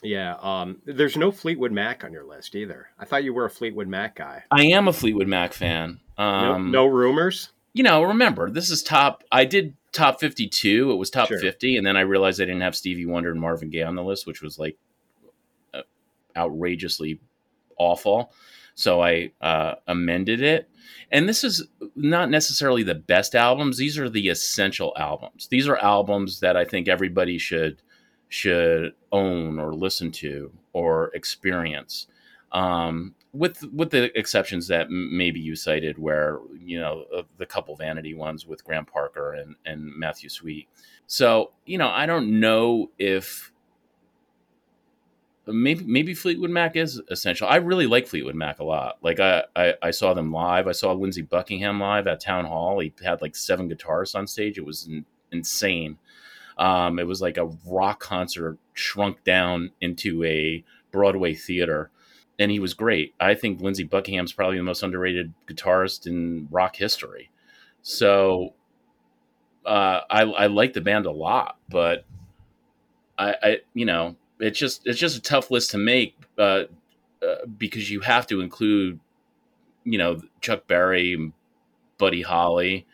Yeah, um, there's no Fleetwood Mac on your list either. I thought you were a Fleetwood Mac guy. I am a Fleetwood Mac fan. Um, no, no rumors. You know, remember this is top. I did top 52. It was top sure. 50. And then I realized I didn't have Stevie Wonder and Marvin Gaye on the list, which was like uh, outrageously awful. So I uh, amended it. And this is not necessarily the best albums. These are the essential albums. These are albums that I think everybody should should own or listen to or experience. Um, with with the exceptions that maybe you cited, where you know uh, the couple vanity ones with Graham Parker and and Matthew Sweet. So you know, I don't know if maybe maybe Fleetwood Mac is essential. I really like Fleetwood Mac a lot. Like I, I, I saw them live. I saw Lindsey Buckingham live at Town Hall. He had like seven guitarists on stage. It was in, insane. Um, it was like a rock concert shrunk down into a Broadway theater and he was great. I think Lindsey Buckingham's probably the most underrated guitarist in rock history. So uh, I, I like the band a lot, but I, I, you know, it's just it's just a tough list to make uh, uh, because you have to include, you know, Chuck Berry, Buddy Holly.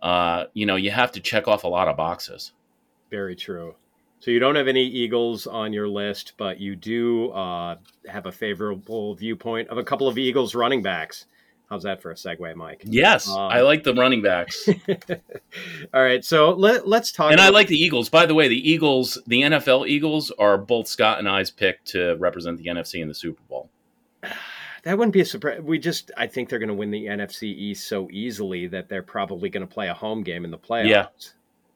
Uh, you know, you have to check off a lot of boxes. Very true. So you don't have any Eagles on your list, but you do uh, have a favorable viewpoint of a couple of Eagles running backs. How's that for a segue, Mike? Yes, um, I like the running backs. all right, so let, us talk. And about- I like the Eagles. By the way, the Eagles, the NFL Eagles, are both Scott and I's pick to represent the NFC in the Super Bowl. That wouldn't be a surprise. We just, I think they're going to win the NFC East so easily that they're probably going to play a home game in the playoffs. Yeah,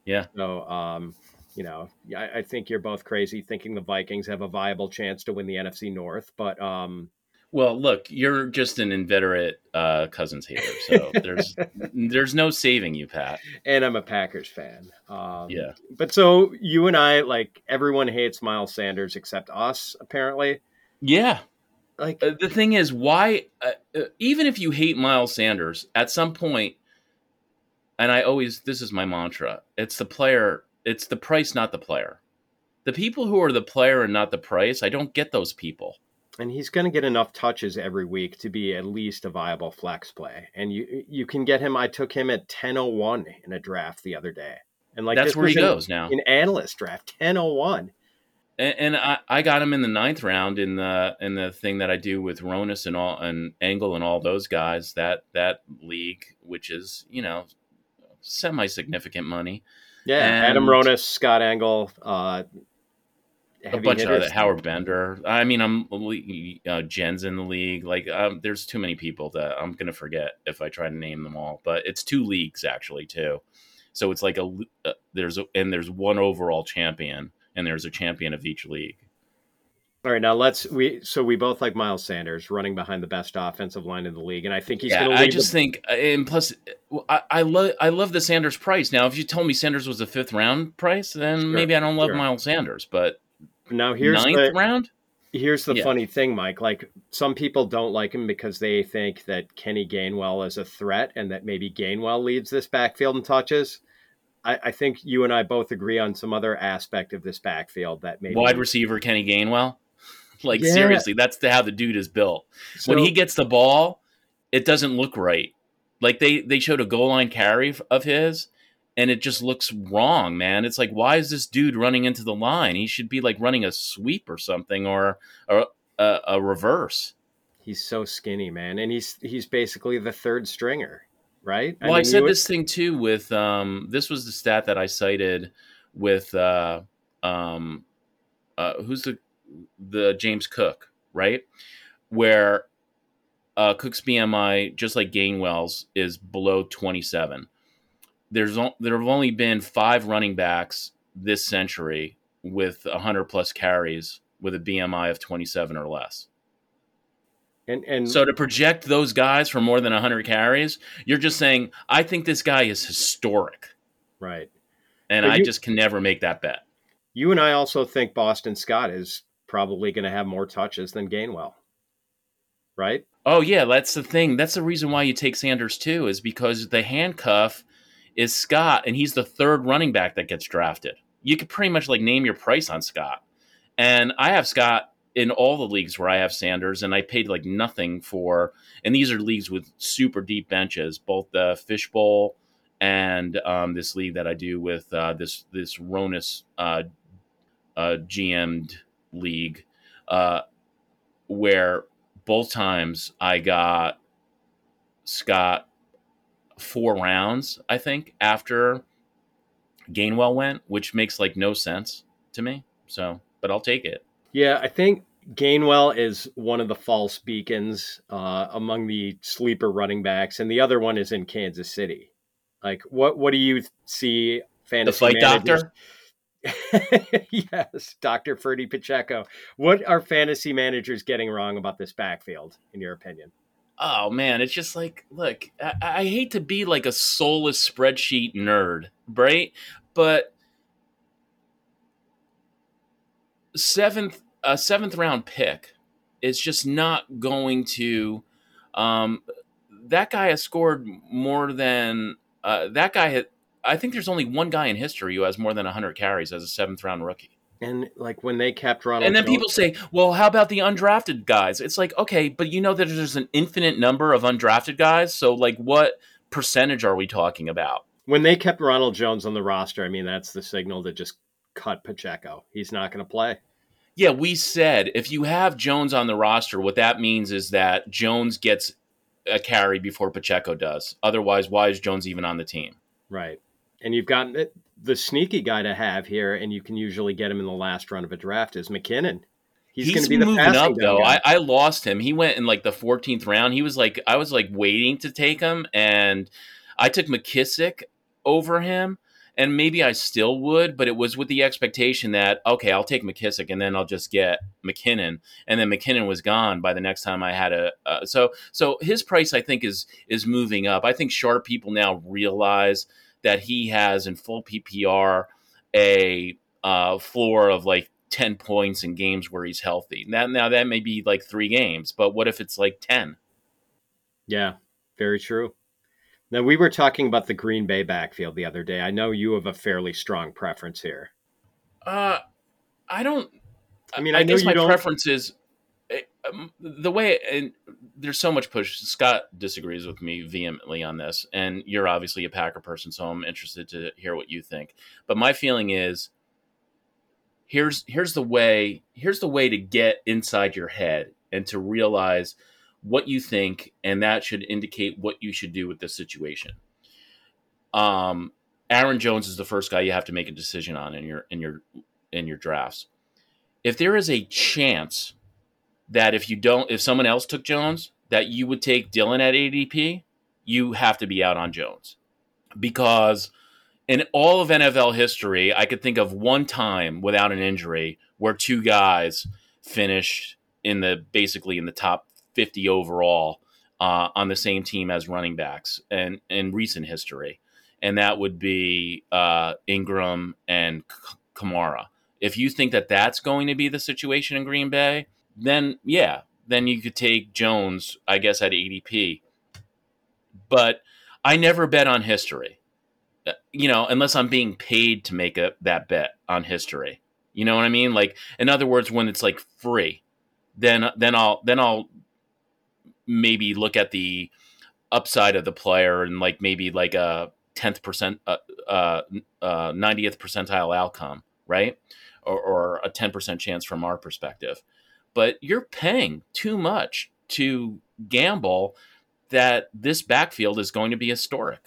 yeah. So, um, you know, I, I, think you're both crazy thinking the Vikings have a viable chance to win the NFC North. But um, well, look, you're just an inveterate uh, Cousins hater, so there's there's no saving you, Pat. And I'm a Packers fan. Um, yeah. But so you and I, like everyone hates Miles Sanders except us, apparently. Yeah. Like uh, the thing is, why? Uh, uh even if you hate Miles Sanders, at some point, and I always this is my mantra: it's the player it's the price, not the player. The people who are the player and not the price, I don't get those people. And he's going to get enough touches every week to be at least a viable flex play. And you you can get him. I took him at 1001 in a draft the other day. And like that's where he in, goes now. In analyst draft, 1001 and, and I, I got him in the ninth round in the in the thing that I do with Ronis and all and Engel and all those guys that that league, which is you know semi significant money. Yeah, and Adam Ronis, Scott Engel, uh, a bunch hitters. of Howard Bender. I mean, I'm uh, Jen's in the league. Like, um, there's too many people that I'm gonna forget if I try to name them all. But it's two leagues actually too. So it's like a uh, there's a, and there's one overall champion, and there's a champion of each league. All right, now let's we so we both like Miles Sanders running behind the best offensive line in the league, and I think he's. Yeah, going to I just the... think, uh, and plus, I, I love I love the Sanders price. Now, if you told me Sanders was a fifth round price, then sure, maybe I don't love sure. Miles Sanders. But now here's ninth the, round. Here's the yeah. funny thing, Mike. Like some people don't like him because they think that Kenny Gainwell is a threat, and that maybe Gainwell leads this backfield in touches. I, I think you and I both agree on some other aspect of this backfield that maybe wide receiver Kenny Gainwell. Like yeah. seriously, that's the, how the dude is built. So, when he gets the ball, it doesn't look right. Like they they showed a goal line carry of his, and it just looks wrong, man. It's like why is this dude running into the line? He should be like running a sweep or something, or or a, a reverse. He's so skinny, man, and he's he's basically the third stringer, right? Well, I, mean, I said this thing too with um, this was the stat that I cited with uh, um, uh, who's the the James Cook, right? Where uh, Cook's BMI, just like Gainwell's, is below 27. There's there have only been five running backs this century with 100 plus carries with a BMI of 27 or less. And, and so to project those guys for more than 100 carries, you're just saying, I think this guy is historic. Right. And but I you, just can never make that bet. You and I also think Boston Scott is probably going to have more touches than Gainwell. Right? Oh yeah, that's the thing. That's the reason why you take Sanders too, is because the handcuff is Scott, and he's the third running back that gets drafted. You could pretty much like name your price on Scott. And I have Scott in all the leagues where I have Sanders, and I paid like nothing for. And these are leagues with super deep benches, both the Fishbowl and um, this league that I do with uh, this this Ronis uh, uh, GM'd league, uh, where both times I got Scott four rounds, I think, after Gainwell went, which makes like no sense to me. So, but I'll take it. Yeah, I think Gainwell is one of the false beacons uh, among the sleeper running backs, and the other one is in Kansas City. Like, what what do you see? Fantasy the fight managers? doctor. yes, Doctor Ferdie Pacheco. What are fantasy managers getting wrong about this backfield, in your opinion? Oh man, it's just like, look, I, I hate to be like a soulless spreadsheet nerd, right? But seventh a seventh round pick is just not going to um, that guy has scored more than uh, that guy had I think there's only one guy in history who has more than 100 carries as a seventh round rookie. And like when they kept Ronald, and then Jones- people say, "Well, how about the undrafted guys?" It's like, okay, but you know that there's an infinite number of undrafted guys. So, like, what percentage are we talking about? When they kept Ronald Jones on the roster, I mean, that's the signal to just cut Pacheco. He's not going to play. Yeah, we said if you have Jones on the roster, what that means is that Jones gets a carry before Pacheco does. Otherwise, why is Jones even on the team? Right and you've got the sneaky guy to have here, and you can usually get him in the last round of a draft is McKinnon. He's, He's going to be the moving up though. I, I, lost him. He went in like the 14th round. He was like I was like waiting to take him, and I took McKissic over him. And maybe I still would, but it was with the expectation that okay, I'll take McKissic, and then I'll just get McKinnon, and then McKinnon was gone by the next time I had a. Uh, so so his price I think is is moving up. I think sharp people now realize that he has in full PPR a uh, floor of like 10 points in games where he's healthy. Now, now that may be like three games, but what if it's like 10? Yeah, very true. Now, we were talking about the Green Bay backfield the other day. I know you have a fairly strong preference here. Uh, I don't. I mean, I, I guess my don't... preference is um, the way and there's so much push. Scott disagrees with me vehemently on this, and you're obviously a Packer person, so I'm interested to hear what you think. But my feeling is here's here's the way here's the way to get inside your head and to realize what you think, and that should indicate what you should do with this situation. Um, Aaron Jones is the first guy you have to make a decision on in your in your in your drafts. If there is a chance that if you don't, if someone else took Jones, that you would take Dylan at ADP, you have to be out on Jones because in all of NFL history, I could think of one time without an injury where two guys finished in the basically in the top 50 overall uh, on the same team as running backs and in recent history, and that would be uh, Ingram and Kamara. If you think that that's going to be the situation in Green Bay, then yeah, then you could take Jones, I guess, at ADP. But I never bet on history, uh, you know, unless I'm being paid to make a, that bet on history. You know what I mean? Like, in other words, when it's like free, then then I'll then I'll maybe look at the upside of the player and like maybe like a tenth percent, uh, uh, 90th percentile outcome, right? Or, or a ten percent chance from our perspective. But you're paying too much to gamble that this backfield is going to be historic.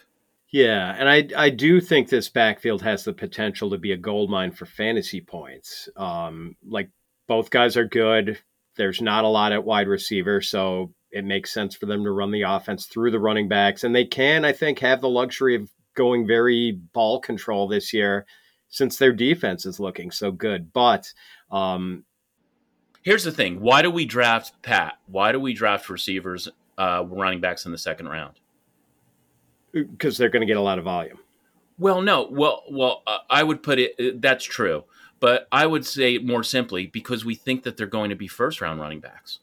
Yeah, and I I do think this backfield has the potential to be a gold mine for fantasy points. Um, like both guys are good. There's not a lot at wide receiver, so it makes sense for them to run the offense through the running backs, and they can, I think, have the luxury of going very ball control this year since their defense is looking so good. But um, here's the thing: why do we draft Pat? Why do we draft receivers, uh, running backs in the second round? Because they're going to get a lot of volume. Well, no. Well, well, uh, I would put it. Uh, that's true, but I would say more simply because we think that they're going to be first round running backs.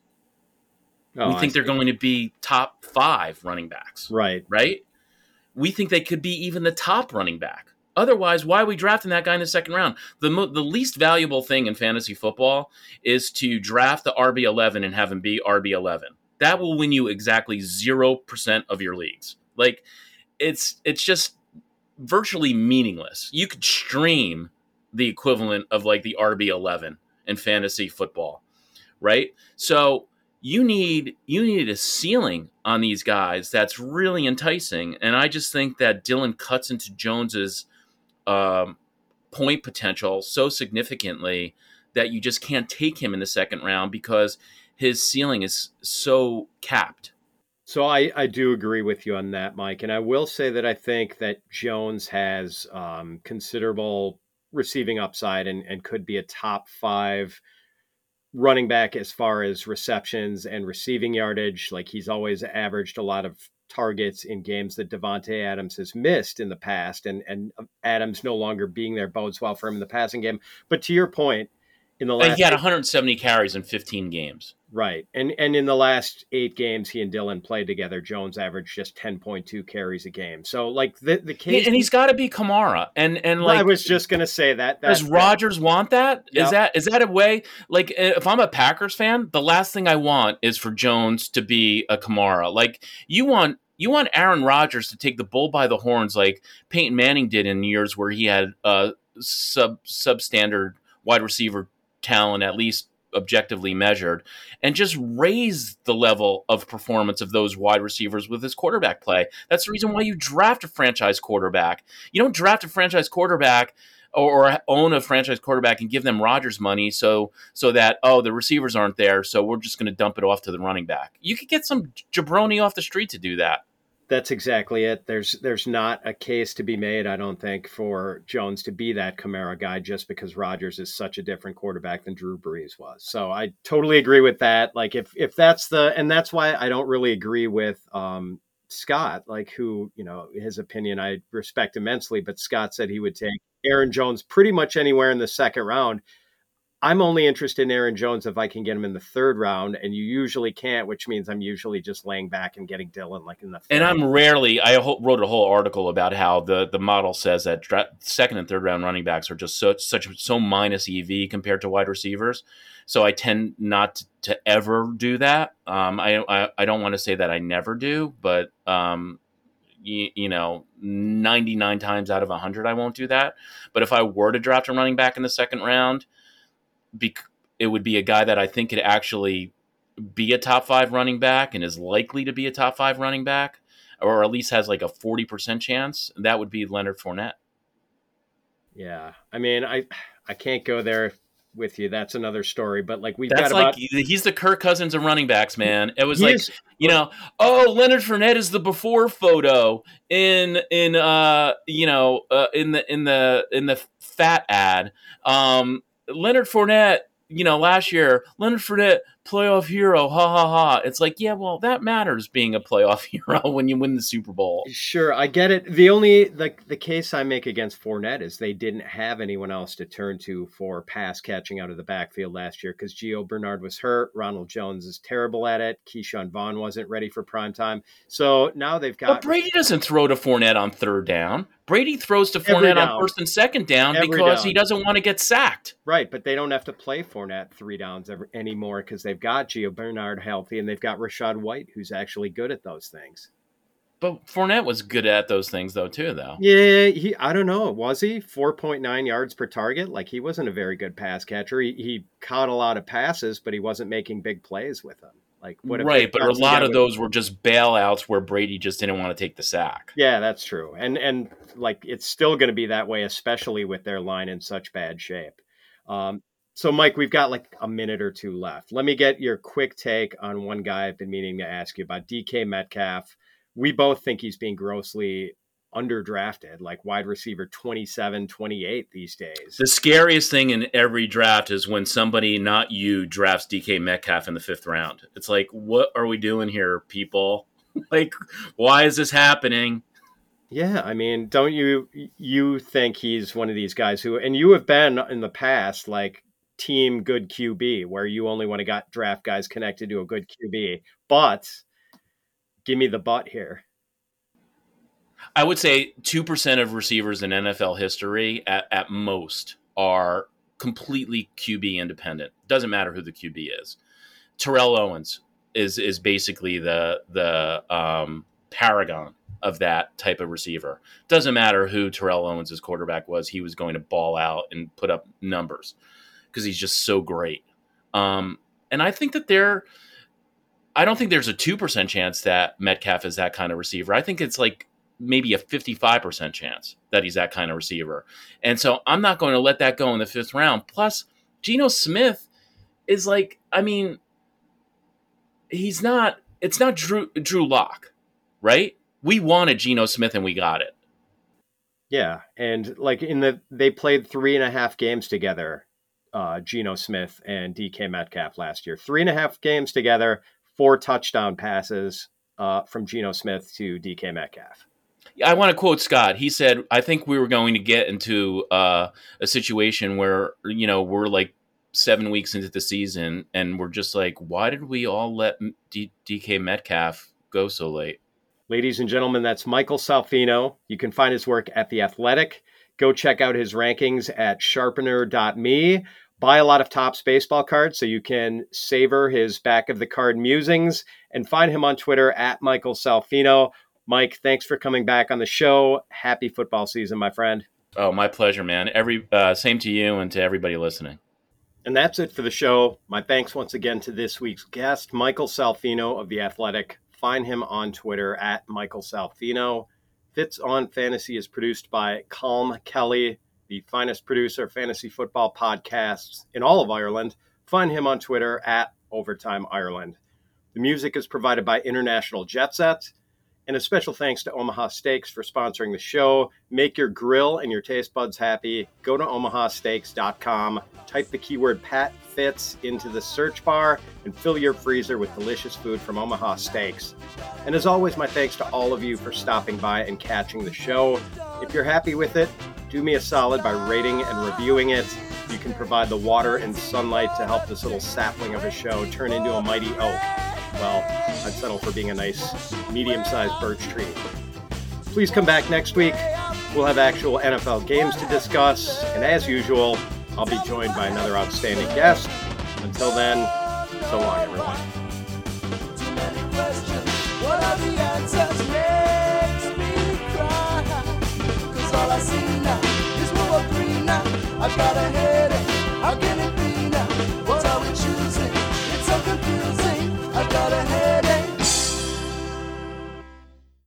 Oh, we think they're going to be top five running backs. Right. Right. We think they could be even the top running back. Otherwise, why are we drafting that guy in the second round? The mo- the least valuable thing in fantasy football is to draft the RB eleven and have him be RB eleven. That will win you exactly zero percent of your leagues. Like it's it's just virtually meaningless. You could stream the equivalent of like the RB eleven in fantasy football, right? So you need you need a ceiling on these guys that's really enticing, and I just think that Dylan cuts into Jones's um, point potential so significantly that you just can't take him in the second round because his ceiling is so capped. So I, I do agree with you on that, Mike. And I will say that I think that Jones has um, considerable receiving upside and, and could be a top five running back as far as receptions and receiving yardage. Like he's always averaged a lot of targets in games that Davante Adams has missed in the past, and and um, Adams no longer being there bodes well for him in the passing game. But to your point, in the uh, last he had 170 carries in 15 games. Right. And and in the last 8 games he and Dylan played together, Jones averaged just 10.2 carries a game. So like the the case And he's got to be Kamara. And and like I was just going to say that Does Rodgers want that? Yep. Is that is that a way like if I'm a Packers fan, the last thing I want is for Jones to be a Kamara. Like you want you want Aaron Rodgers to take the bull by the horns like Peyton Manning did in years where he had a sub substandard wide receiver talent at least objectively measured and just raise the level of performance of those wide receivers with his quarterback play. That's the reason why you draft a franchise quarterback. You don't draft a franchise quarterback or, own a franchise quarterback and give them Rodgers money so so that oh the receivers aren't there so we're just going to dump it off to the running back. You could get some jabroni off the street to do that. That's exactly it. There's there's not a case to be made, I don't think, for Jones to be that Kamara guy just because Rodgers is such a different quarterback than Drew Brees was. So I totally agree with that. Like if if that's the and that's why I don't really agree with um, Scott, like who, you know, his opinion I respect immensely, but Scott said he would take Aaron Jones pretty much anywhere in the second round. I'm only interested in Aaron Jones if I can get him in the third round, and you usually can't, which means I'm usually just laying back and getting Dylan like in the. And I'm rarely. I wrote a whole article about how the the model says that second and third round running backs are just so such so minus EV compared to wide receivers. So I tend not to ever do that. Um, I, I, I don't want to say that I never do, but um, you, you, know, 99 times out of 100, I won't do that. But if I were to draft a running back in the second round be, it would be a guy that I think could actually be a top five running back and is likely to be a top five running back, or at least has like a 40% chance. That would be Leonard Fournette. Yeah. I mean, I, I can't go there with you. That's another story. But like we've That's got like about... he's the Kirk Cousins of running backs, man. It was he like is... you know, oh Leonard Fournette is the before photo in in uh you know uh, in the in the in the fat ad. Um, Leonard Fournette, you know, last year, Leonard Fournette, playoff hero, ha ha ha. It's like, yeah, well, that matters being a playoff hero when you win the Super Bowl. Sure, I get it. The only the the case I make against Fournette is they didn't have anyone else to turn to for pass catching out of the backfield last year because Gio Bernard was hurt. Ronald Jones is terrible at it. Ke'Shawn Vaughn wasn't ready for prime time. So now they've got. But Brady doesn't throw to Fournette on third down. Brady throws to Fournette on first and second down every because down. he doesn't want to get sacked. Right, but they don't have to play Fournette three downs every, anymore because they've got Gio Bernard healthy and they've got Rachaad White who's actually good at those things. But Fournette was good at those things though too, though. Yeah, he. I don't know. Was he four point nine yards per target? Like he wasn't a very good pass catcher. He, he caught a lot of passes, but he wasn't making big plays with them. Like what? Right, but a lot of those were just bailouts where Brady just didn't want to take the sack. Yeah, that's true. And and like it's still going to be that way, especially with their line in such bad shape. Um, so, Mike, we've got like a minute or two left. Let me get your quick take on one guy I've been meaning to ask you about, DK Metcalf we both think he's being grossly underdrafted, like wide receiver 27, 28 these days. The scariest thing in every draft is when somebody, not you, drafts DK Metcalf in the fifth round. It's like, what are we doing here, people? like, why is this happening? Yeah, I mean, don't you you think he's one of these guys who and you have been in the past like team good QB where you only want to got draft guys connected to a good QB, but give me the butt here. I would say 2% of receivers in NFL history at, at most are completely QB independent. Doesn't matter who the QB is. Terrell Owens is is basically the the um, paragon of that type of receiver. Doesn't matter who Terrell Owens' quarterback was, he was going to ball out and put up numbers because he's just so great. Um, and I think that they're I don't think there's a 2% chance that Metcalf is that kind of receiver. I think it's like maybe a 55% chance that he's that kind of receiver. And so I'm not going to let that go in the fifth round. Plus, Geno Smith is like, I mean, he's not, it's not Drew, Drew Lock, right? We wanted Geno Smith and we got it. Yeah. And like in the, they played three and a half games together, uh, Geno Smith and DK Metcalf last year. Three and a half games together four touchdown passes uh, from Geno Smith to DK Metcalf. I want to quote Scott. He said, "I think we were going to get into uh, a situation where you know we're like seven weeks into the season, and we're just like, why did we all let D- DK Metcalf go so late?" Ladies and gentlemen, that's Michael Salfino. You can find his work at The Athletic. Go check out his rankings at sharpener.me buy a lot of Topps baseball cards so you can savor his back of the card musings and find him on Twitter at Michael Salfino. Mike, thanks for coming back on the show. Happy football season, my friend. Oh, my pleasure, man. Every uh, same to you and to everybody listening. And that's it for the show. My thanks once again to this week's guest, Michael Salfino of The Athletic. Find him on Twitter at Michael Salfino. Fitz on Fantasy is produced by Colm Kelly the finest producer of fantasy football podcasts in all of Ireland. Find him on Twitter at Overtime Ireland. The music is provided by International Jet Set. And a special thanks to Omaha Steaks for sponsoring the show. Make your grill and your taste buds happy. Go to omahasteaks.com, type the keyword Pat Fitz into the search bar, and fill your freezer with delicious food from Omaha Steaks. And as always, my thanks to all of you for stopping by and catching the show. If you're happy with it, do me a solid by rating and reviewing it. You can provide the water and sunlight to help this little sapling of a show turn into a mighty oak. Well, I'd settle for being a nice medium sized birch tree. Please come back next week. We'll have actual NFL games to discuss, and as usual, I'll be joined by another outstanding guest. Until then, so long, everyone.